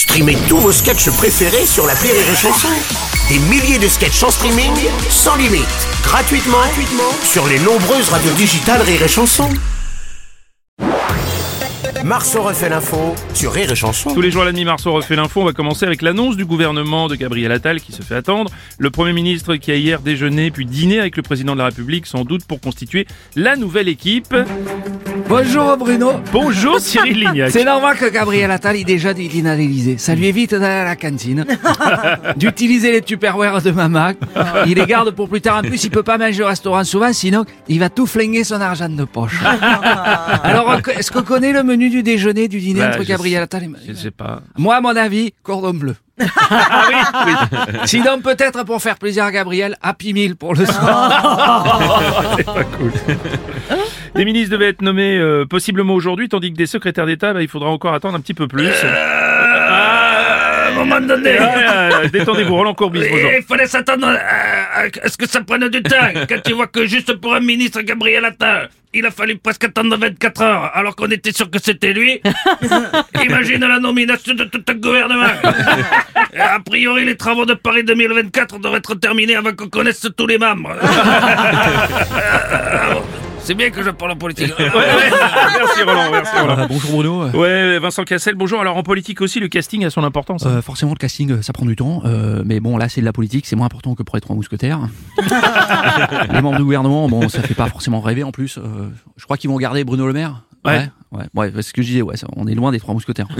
Streamez tous vos sketchs préférés sur la Rire et Chanson. Des milliers de sketchs en streaming, sans limite, gratuitement, gratuitement sur les nombreuses radios digitales Rire et Chanson. Marceau refait l'info sur Rire et Chanson. Tous les jours à la Marceau refait l'info. On va commencer avec l'annonce du gouvernement de Gabriel Attal qui se fait attendre. Le Premier ministre qui a hier déjeuné puis dîné avec le président de la République, sans doute pour constituer la nouvelle équipe. Bonjour Bruno. Bonjour Cyril Lignac. C'est normal que Gabriel Attal il déjà du dîner à l'Élysée. Ça lui évite d'aller à la cantine, d'utiliser les tupperwares de maman. Il les garde pour plus tard. En plus, il peut pas manger au restaurant souvent, sinon il va tout flinguer son argent de poche. Alors, est-ce qu'on connaît le menu du déjeuner, du dîner Bah, entre Gabriel Attal et... Je sais pas. Moi, à mon avis, cordon bleu. Ah oui, oui. Sinon, peut-être pour faire plaisir à Gabriel, Happy Meal pour le soir. C'est pas cool. Les ministres devaient être nommés euh, possiblement aujourd'hui, tandis que des secrétaires d'État, bah, il faudra encore attendre un petit peu plus. À un moment donné, Ah, euh, Détendez-vous, Roland Courbis, il fallait s'attendre à, à- à ce que ça prenne du temps. Quand tu vois que juste pour un ministre, Gabriel Attal, il a fallu presque attendre 24 heures, alors qu'on était sûr que c'était lui. Imagine la nomination de tout un gouvernement. A priori, les travaux de Paris 2024 devraient être terminés avant qu'on connaisse tous les membres. C'est bien que je parle en politique. Ouais, ouais. Merci Roland, merci Roland. bonjour Bruno. Ouais, Vincent Cassel, bonjour. Alors en politique aussi, le casting a son importance. Euh, forcément, le casting, euh, ça prend du temps. euh, mais bon, là, c'est de la politique. C'est moins important que pour les trois mousquetaires. les membres du gouvernement, bon, ça fait pas forcément rêver en plus. euh, je crois qu'ils vont garder Bruno Le Maire. Ouais. Ouais, ouais, c'est ce que je disais. Ouais, ça- on est loin des trois mousquetaires.